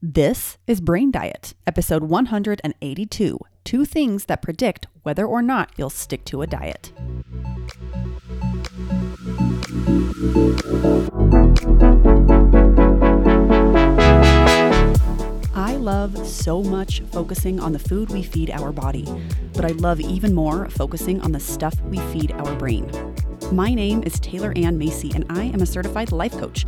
This is Brain Diet, episode 182 Two Things That Predict Whether or Not You'll Stick to a Diet. I love so much focusing on the food we feed our body, but I love even more focusing on the stuff we feed our brain. My name is Taylor Ann Macey, and I am a certified life coach.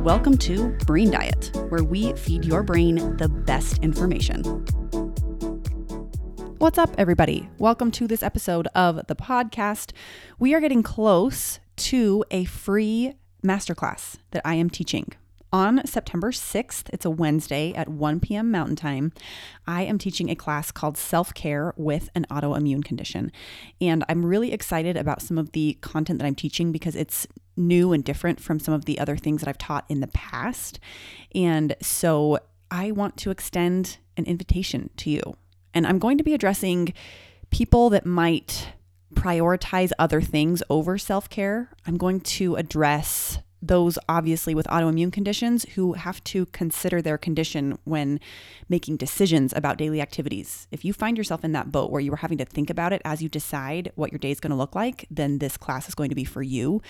Welcome to Brain Diet, where we feed your brain the best information. What's up, everybody? Welcome to this episode of the podcast. We are getting close to a free masterclass that I am teaching on September 6th, it's a Wednesday at 1 p.m. Mountain Time, I am teaching a class called Self Care with an Autoimmune Condition. And I'm really excited about some of the content that I'm teaching because it's new and different from some of the other things that I've taught in the past. And so I want to extend an invitation to you. And I'm going to be addressing people that might prioritize other things over self care. I'm going to address those obviously with autoimmune conditions who have to consider their condition when making decisions about daily activities. If you find yourself in that boat where you are having to think about it as you decide what your day is going to look like, then this class is going to be for you.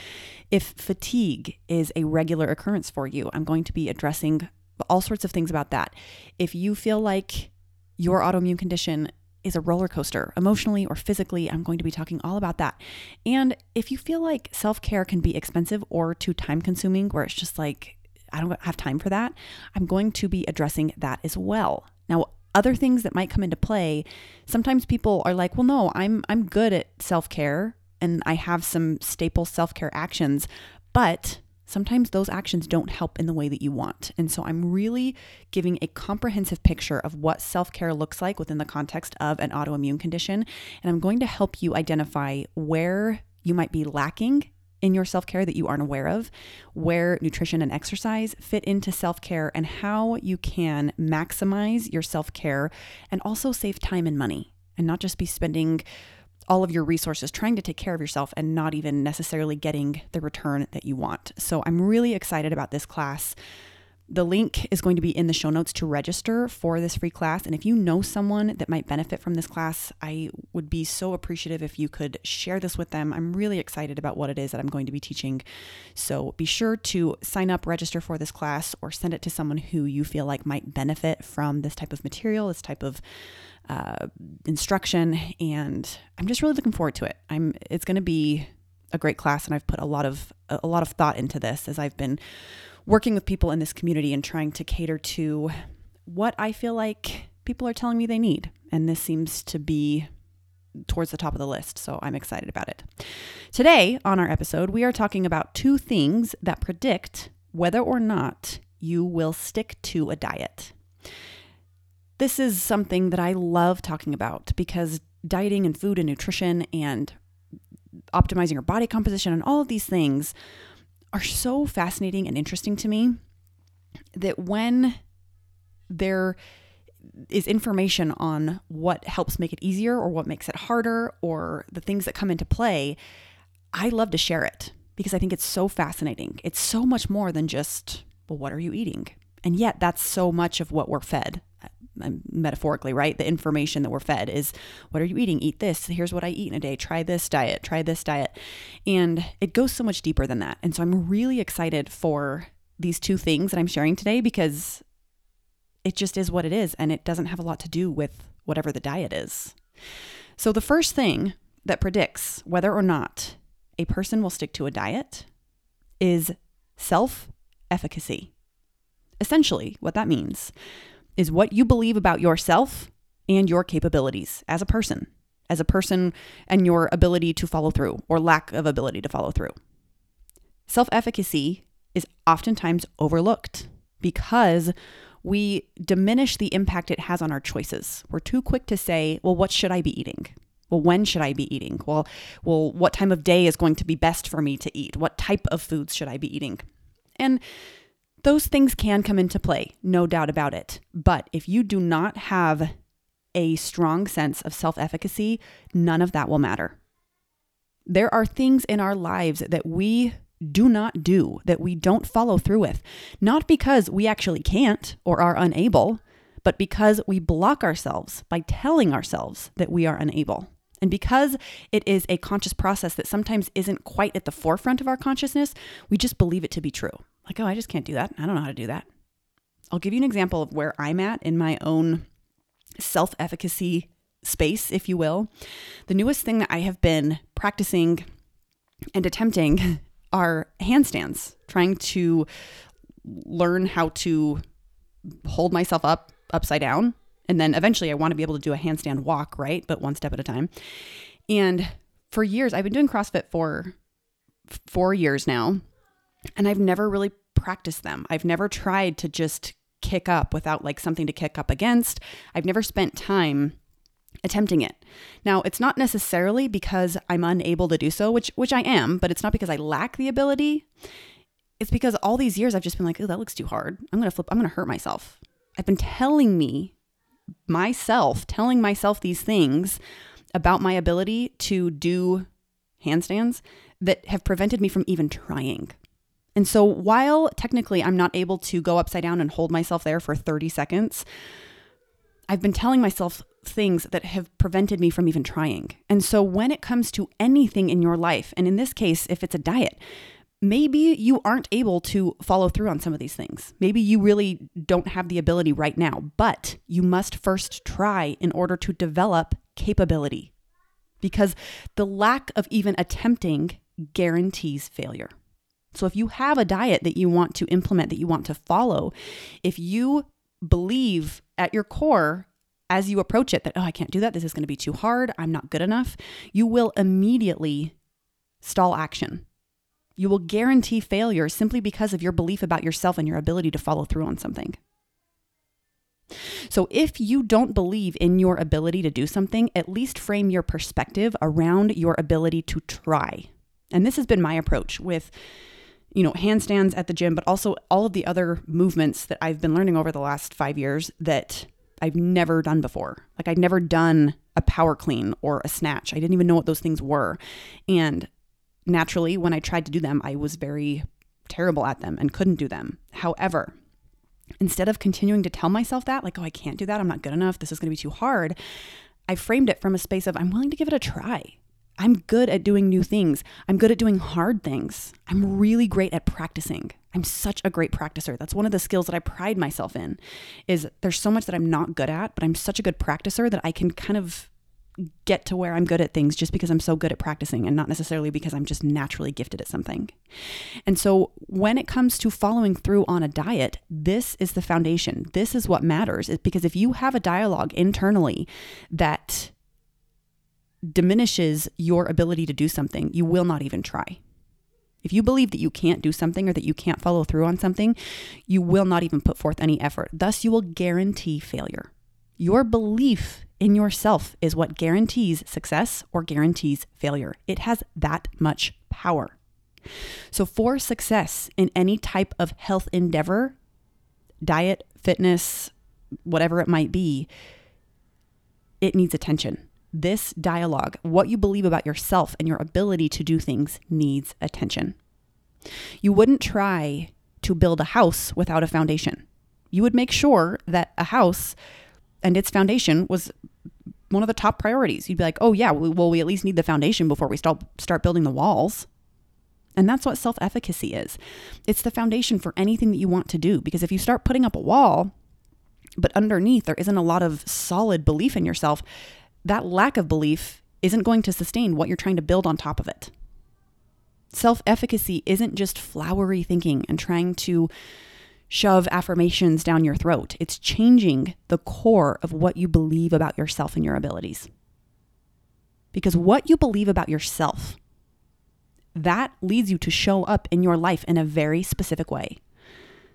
If fatigue is a regular occurrence for you, I'm going to be addressing all sorts of things about that. If you feel like your autoimmune condition is a roller coaster, emotionally or physically. I'm going to be talking all about that. And if you feel like self care can be expensive or too time consuming, where it's just like, I don't have time for that, I'm going to be addressing that as well. Now, other things that might come into play, sometimes people are like, well, no, I'm, I'm good at self care and I have some staple self care actions, but sometimes those actions don't help in the way that you want. And so I'm really giving a comprehensive picture of what self care looks like within the context of an autoimmune condition. And I'm going to help you identify where you might be lacking in your self care that you aren't aware of, where nutrition and exercise fit into self care, and how you can maximize your self care and also save time and money and not just be spending all of your resources trying to take care of yourself and not even necessarily getting the return that you want. So I'm really excited about this class. The link is going to be in the show notes to register for this free class. And if you know someone that might benefit from this class, I would be so appreciative if you could share this with them. I'm really excited about what it is that I'm going to be teaching. So be sure to sign up, register for this class, or send it to someone who you feel like might benefit from this type of material, this type of uh, instruction, and I'm just really looking forward to it. I'm. It's going to be a great class, and I've put a lot of a lot of thought into this as I've been working with people in this community and trying to cater to what I feel like people are telling me they need, and this seems to be towards the top of the list. So I'm excited about it. Today on our episode, we are talking about two things that predict whether or not you will stick to a diet. This is something that I love talking about because dieting and food and nutrition and optimizing your body composition and all of these things are so fascinating and interesting to me that when there is information on what helps make it easier or what makes it harder or the things that come into play, I love to share it because I think it's so fascinating. It's so much more than just, well, what are you eating? And yet, that's so much of what we're fed metaphorically, right? The information that we're fed is what are you eating? Eat this. Here's what I eat in a day. Try this diet. Try this diet. And it goes so much deeper than that. And so I'm really excited for these two things that I'm sharing today because it just is what it is. And it doesn't have a lot to do with whatever the diet is. So the first thing that predicts whether or not a person will stick to a diet is self efficacy. Essentially, what that means is what you believe about yourself and your capabilities as a person, as a person and your ability to follow through or lack of ability to follow through. Self efficacy is oftentimes overlooked because we diminish the impact it has on our choices. We're too quick to say, well, what should I be eating? Well, when should I be eating? Well, well, what time of day is going to be best for me to eat? What type of foods should I be eating? And those things can come into play, no doubt about it. But if you do not have a strong sense of self efficacy, none of that will matter. There are things in our lives that we do not do, that we don't follow through with, not because we actually can't or are unable, but because we block ourselves by telling ourselves that we are unable. And because it is a conscious process that sometimes isn't quite at the forefront of our consciousness, we just believe it to be true. Like, oh, I just can't do that. I don't know how to do that. I'll give you an example of where I'm at in my own self efficacy space, if you will. The newest thing that I have been practicing and attempting are handstands, trying to learn how to hold myself up upside down. And then eventually I want to be able to do a handstand walk, right? But one step at a time. And for years, I've been doing CrossFit for four years now, and I've never really practiced them. I've never tried to just kick up without like something to kick up against. I've never spent time attempting it. Now, it's not necessarily because I'm unable to do so, which which I am, but it's not because I lack the ability. It's because all these years I've just been like, "Oh, that looks too hard. I'm going to flip I'm going to hurt myself." I've been telling me myself, telling myself these things about my ability to do handstands that have prevented me from even trying. And so while technically I'm not able to go upside down and hold myself there for 30 seconds, I've been telling myself things that have prevented me from even trying. And so when it comes to anything in your life, and in this case, if it's a diet, maybe you aren't able to follow through on some of these things. Maybe you really don't have the ability right now, but you must first try in order to develop capability because the lack of even attempting guarantees failure. So if you have a diet that you want to implement, that you want to follow, if you believe at your core as you approach it that, oh, I can't do that, this is going to be too hard, I'm not good enough, you will immediately stall action. You will guarantee failure simply because of your belief about yourself and your ability to follow through on something. So, if you don't believe in your ability to do something, at least frame your perspective around your ability to try. And this has been my approach with you know, handstands at the gym, but also all of the other movements that I've been learning over the last five years that I've never done before. Like I'd never done a power clean or a snatch. I didn't even know what those things were. And naturally, when I tried to do them, I was very terrible at them and couldn't do them. However, instead of continuing to tell myself that, like, oh, I can't do that, I'm not good enough, this is going to be too hard, I framed it from a space of I'm willing to give it a try. I'm good at doing new things. I'm good at doing hard things. I'm really great at practicing. I'm such a great practicer. That's one of the skills that I pride myself in. Is there's so much that I'm not good at, but I'm such a good practicer that I can kind of get to where I'm good at things just because I'm so good at practicing and not necessarily because I'm just naturally gifted at something. And so when it comes to following through on a diet, this is the foundation. This is what matters is because if you have a dialogue internally that diminishes your ability to do something, you will not even try. If you believe that you can't do something or that you can't follow through on something, you will not even put forth any effort. Thus, you will guarantee failure. Your belief in yourself is what guarantees success or guarantees failure. It has that much power. So, for success in any type of health endeavor, diet, fitness, whatever it might be, it needs attention this dialogue, what you believe about yourself and your ability to do things, needs attention. You wouldn't try to build a house without a foundation. You would make sure that a house and its foundation was one of the top priorities. You'd be like, oh, yeah, well, we at least need the foundation before we start, start building the walls. And that's what self efficacy is it's the foundation for anything that you want to do. Because if you start putting up a wall, but underneath there isn't a lot of solid belief in yourself, that lack of belief isn't going to sustain what you're trying to build on top of it. Self efficacy isn't just flowery thinking and trying to shove affirmations down your throat. It's changing the core of what you believe about yourself and your abilities. Because what you believe about yourself, that leads you to show up in your life in a very specific way.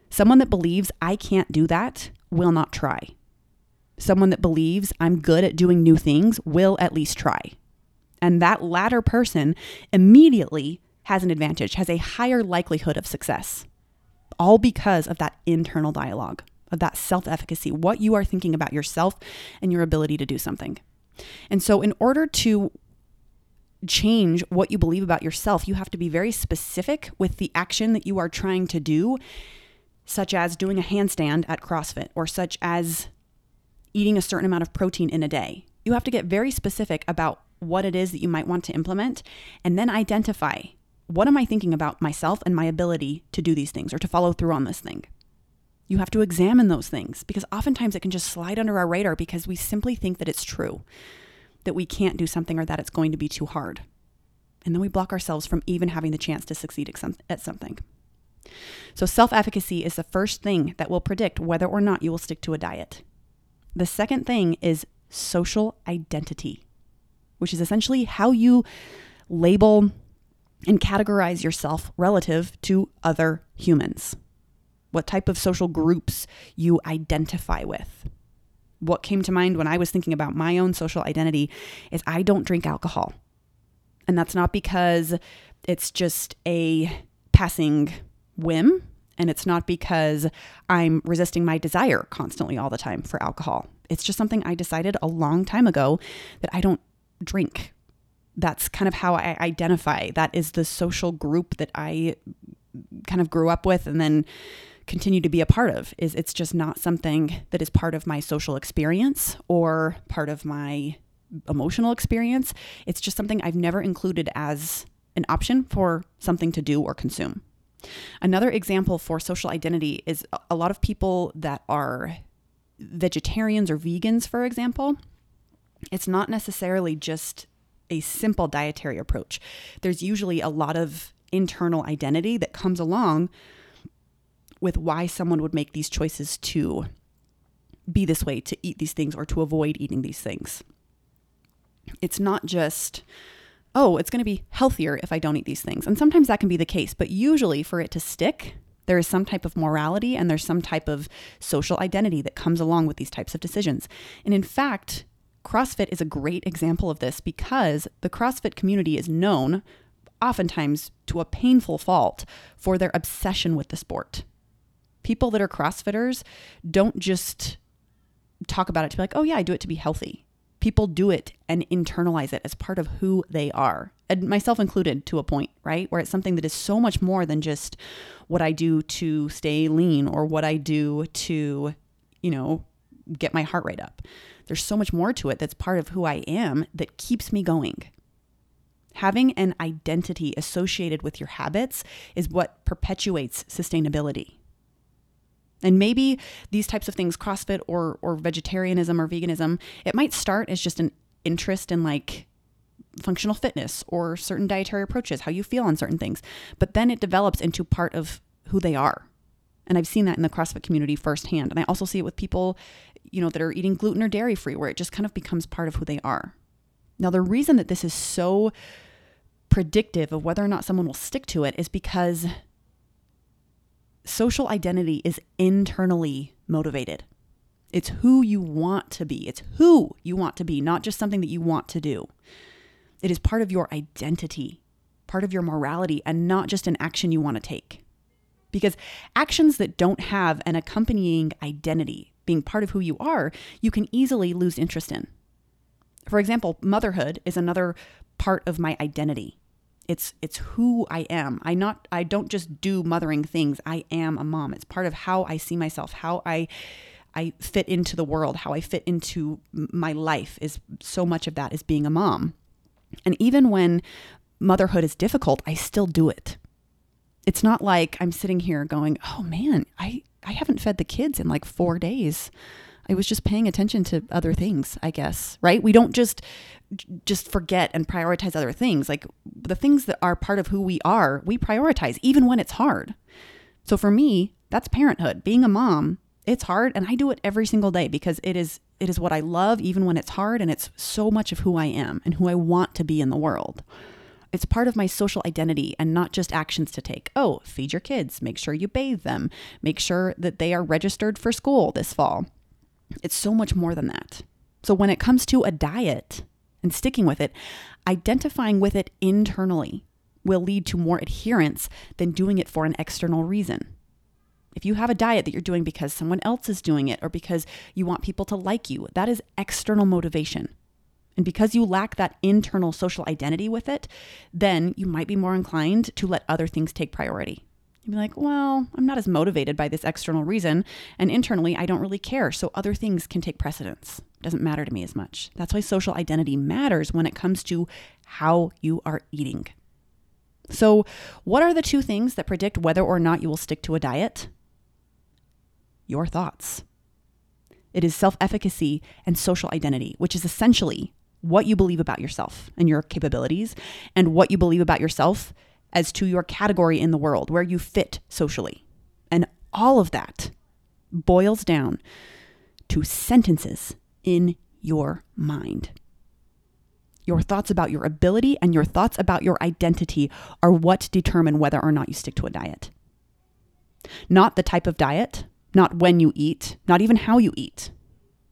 Someone that believes I can't do that will not try someone that believes I'm good at doing new things will at least try. And that latter person immediately has an advantage, has a higher likelihood of success, all because of that internal dialogue, of that self efficacy, what you are thinking about yourself and your ability to do something. And so, in order to change what you believe about yourself, you have to be very specific with the action that you are trying to do, such as doing a handstand at CrossFit or such as eating a certain amount of protein in a day. You have to get very specific about what it is that you might want to implement and then identify what am I thinking about myself and my ability to do these things or to follow through on this thing. You have to examine those things because oftentimes it can just slide under our radar because we simply think that it's true, that we can't do something or that it's going to be too hard. And then we block ourselves from even having the chance to succeed at something. So, self efficacy is the first thing that will predict whether or not you will stick to a diet. The second thing is social identity, which is essentially how you label and categorize yourself relative to other humans. What type of social groups you identify with. What came to mind when I was thinking about my own social identity is I don't drink alcohol. And that's not because it's just a passing whim and it's not because I'm resisting my desire constantly all the time for alcohol. It's just something I decided a long time ago that I don't drink. That's kind of how I identify. That is the social group that I kind of grew up with and then continue to be a part of is it's just not something that is part of my social experience or part of my emotional experience. It's just something I've never included as an option for something to do or consume. Another example for social identity is a lot of people that are vegetarians or vegans, for example. It's not necessarily just a simple dietary approach. There's usually a lot of internal identity that comes along with why someone would make these choices to be this way, to eat these things, or to avoid eating these things. It's not just, oh, it's going to be healthier if I don't eat these things. And sometimes that can be the case, but usually for it to stick, there is some type of morality and there's some type of social identity that comes along with these types of decisions. And in fact, CrossFit is a great example of this because the CrossFit community is known, oftentimes to a painful fault, for their obsession with the sport. People that are CrossFitters don't just talk about it to be like, oh, yeah, I do it to be healthy people do it and internalize it as part of who they are, and myself included to a point, right? Where it's something that is so much more than just what I do to stay lean or what I do to, you know, get my heart rate up. There's so much more to it that's part of who I am that keeps me going. Having an identity associated with your habits is what perpetuates sustainability. And maybe these types of things, CrossFit or or vegetarianism or veganism, it might start as just an interest in like functional fitness or certain dietary approaches, how you feel on certain things. But then it develops into part of who they are. And I've seen that in the CrossFit community firsthand. And I also see it with people, you know, that are eating gluten or dairy free, where it just kind of becomes part of who they are. Now, the reason that this is so predictive of whether or not someone will stick to it is because social identity is internally motivated. It's who you want to be. It's who you want to be, not just something that you want to do. It is part of your identity, part of your morality, and not just an action you want to take. Because actions that don't have an accompanying identity, being part of who you are, you can easily lose interest in. For example, motherhood is another part of my identity. It's it's who I am. I not I don't just do mothering things. I am a mom. It's part of how I see myself, how I I fit into the world, how I fit into my life is so much of that is being a mom. And even when motherhood is difficult, I still do it. It's not like I'm sitting here going, "Oh man, I I haven't fed the kids in like 4 days." I was just paying attention to other things, I guess, right? We don't just just forget and prioritize other things. Like the things that are part of who we are, we prioritize even when it's hard. So for me, that's parenthood. Being a mom, it's hard and I do it every single day because it is it is what I love even when it's hard and it's so much of who I am and who I want to be in the world. It's part of my social identity and not just actions to take. Oh, feed your kids, make sure you bathe them, make sure that they are registered for school this fall. It's so much more than that. So when it comes to a diet and sticking with it, identifying with it internally will lead to more adherence than doing it for an external reason. If you have a diet that you're doing because someone else is doing it or because you want people to like you, that is external motivation. And because you lack that internal social identity with it, then you might be more inclined to let other things take priority. You'd be like, well, I'm not as motivated by this external reason. And internally, I don't really care. So other things can take precedence. It doesn't matter to me as much. That's why social identity matters when it comes to how you are eating. So, what are the two things that predict whether or not you will stick to a diet? Your thoughts. It is self efficacy and social identity, which is essentially what you believe about yourself and your capabilities, and what you believe about yourself as to your category in the world, where you fit socially. And all of that boils down to sentences in your mind. Your thoughts about your ability and your thoughts about your identity are what determine whether or not you stick to a diet. Not the type of diet, not when you eat, not even how you eat,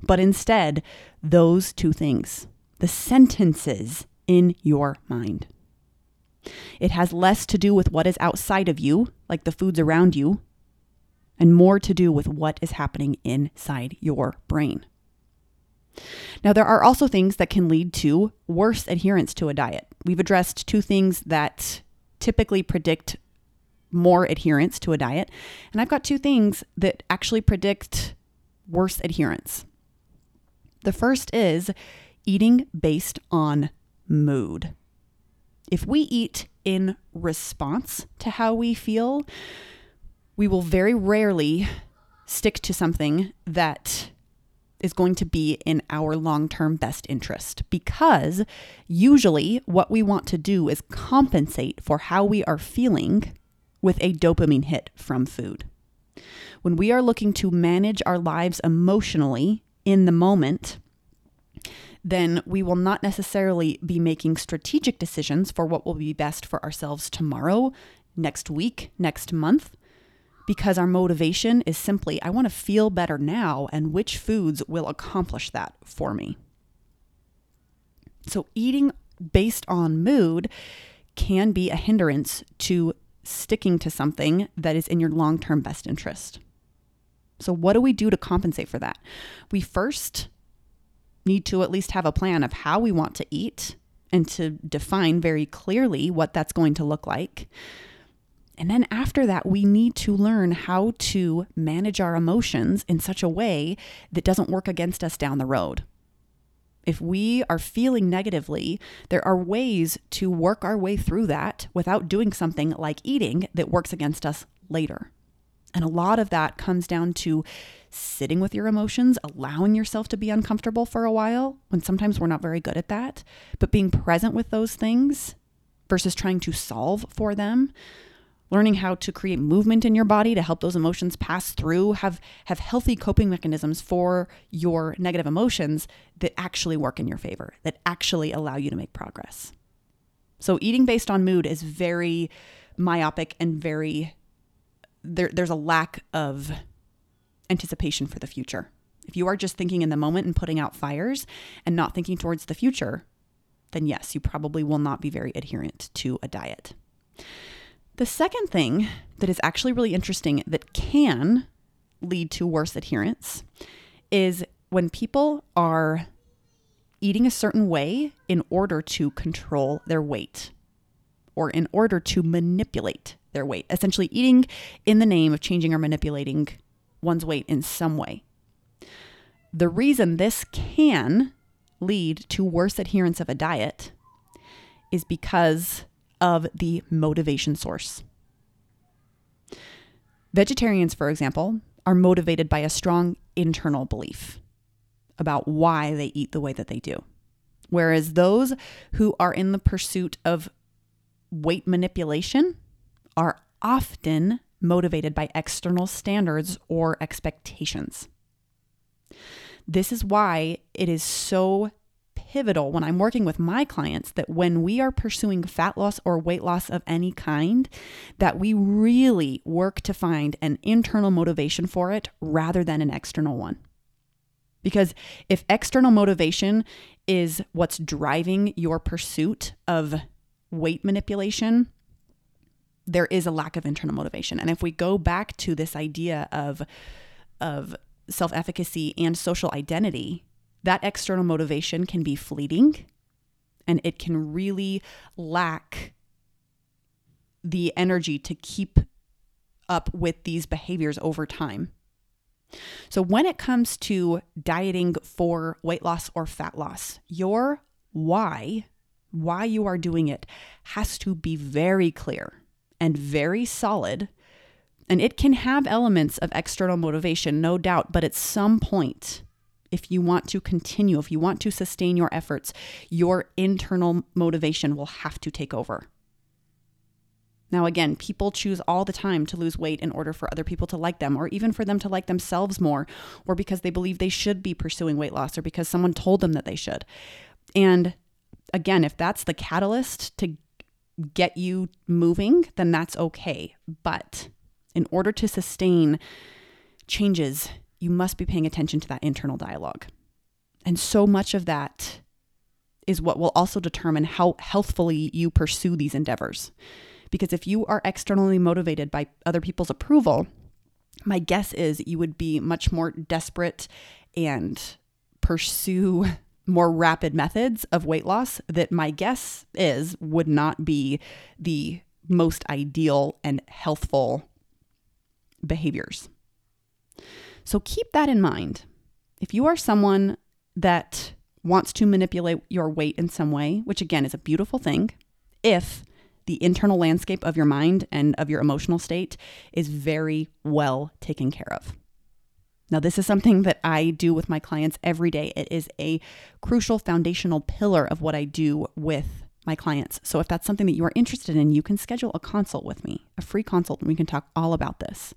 but instead those two things the sentences in your mind. It has less to do with what is outside of you, like the foods around you, and more to do with what is happening inside your brain. Now, there are also things that can lead to worse adherence to a diet. We've addressed two things that typically predict more adherence to a diet, and I've got two things that actually predict worse adherence. The first is eating based on mood. If we eat in response to how we feel, we will very rarely stick to something that is going to be in our long term best interest because usually what we want to do is compensate for how we are feeling with a dopamine hit from food. When we are looking to manage our lives emotionally in the moment, then we will not necessarily be making strategic decisions for what will be best for ourselves tomorrow, next week, next month, because our motivation is simply I want to feel better now, and which foods will accomplish that for me. So, eating based on mood can be a hindrance to sticking to something that is in your long term best interest. So, what do we do to compensate for that? We first need to at least have a plan of how we want to eat and to define very clearly what that's going to look like. And then after that, we need to learn how to manage our emotions in such a way that doesn't work against us down the road. If we are feeling negatively, there are ways to work our way through that without doing something like eating that works against us later. And a lot of that comes down to sitting with your emotions, allowing yourself to be uncomfortable for a while, when sometimes we're not very good at that, but being present with those things versus trying to solve for them. Learning how to create movement in your body to help those emotions pass through, have have healthy coping mechanisms for your negative emotions that actually work in your favor, that actually allow you to make progress. So eating based on mood is very myopic and very there, there's a lack of anticipation for the future. If you are just thinking in the moment and putting out fires and not thinking towards the future, then yes, you probably will not be very adherent to a diet. The second thing that is actually really interesting that can lead to worse adherence is when people are eating a certain way in order to control their weight or in order to manipulate their weight, essentially eating in the name of changing or manipulating one's weight in some way. The reason this can lead to worse adherence of a diet is because of the motivation source. Vegetarians, for example, are motivated by a strong internal belief about why they eat the way that they do. Whereas those who are in the pursuit of weight manipulation are often motivated by external standards or expectations. This is why it is so pivotal when I'm working with my clients that when we are pursuing fat loss or weight loss of any kind that we really work to find an internal motivation for it rather than an external one. Because if external motivation is what's driving your pursuit of weight manipulation, there is a lack of internal motivation. And if we go back to this idea of of self-efficacy and social identity, that external motivation can be fleeting and it can really lack the energy to keep up with these behaviors over time. So, when it comes to dieting for weight loss or fat loss, your why, why you are doing it, has to be very clear and very solid. And it can have elements of external motivation, no doubt, but at some point, if you want to continue, if you want to sustain your efforts, your internal motivation will have to take over. Now, again, people choose all the time to lose weight in order for other people to like them, or even for them to like themselves more, or because they believe they should be pursuing weight loss, or because someone told them that they should. And again, if that's the catalyst to get you moving, then that's okay. But in order to sustain changes, you must be paying attention to that internal dialogue. And so much of that is what will also determine how healthfully you pursue these endeavors. Because if you are externally motivated by other people's approval, my guess is you would be much more desperate and pursue more rapid methods of weight loss that my guess is would not be the most ideal and healthful behaviors. So keep that in mind. If you are someone that wants to manipulate your weight in some way, which again is a beautiful thing, if the internal landscape of your mind and of your emotional state is very well taken care of. Now, this is something that I do with my clients every day. It is a crucial foundational pillar of what I do with my clients. So, if that's something that you are interested in, you can schedule a consult with me, a free consult, and we can talk all about this.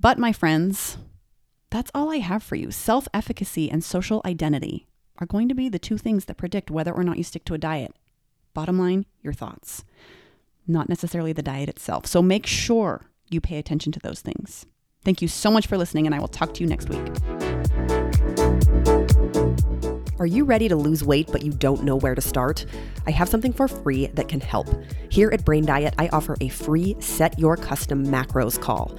But, my friends, that's all I have for you. Self efficacy and social identity are going to be the two things that predict whether or not you stick to a diet. Bottom line, your thoughts not necessarily the diet itself. So make sure you pay attention to those things. Thank you so much for listening, and I will talk to you next week. Are you ready to lose weight but you don't know where to start? I have something for free that can help. Here at Brain Diet, I offer a free Set Your Custom Macros call.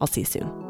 I'll see you soon.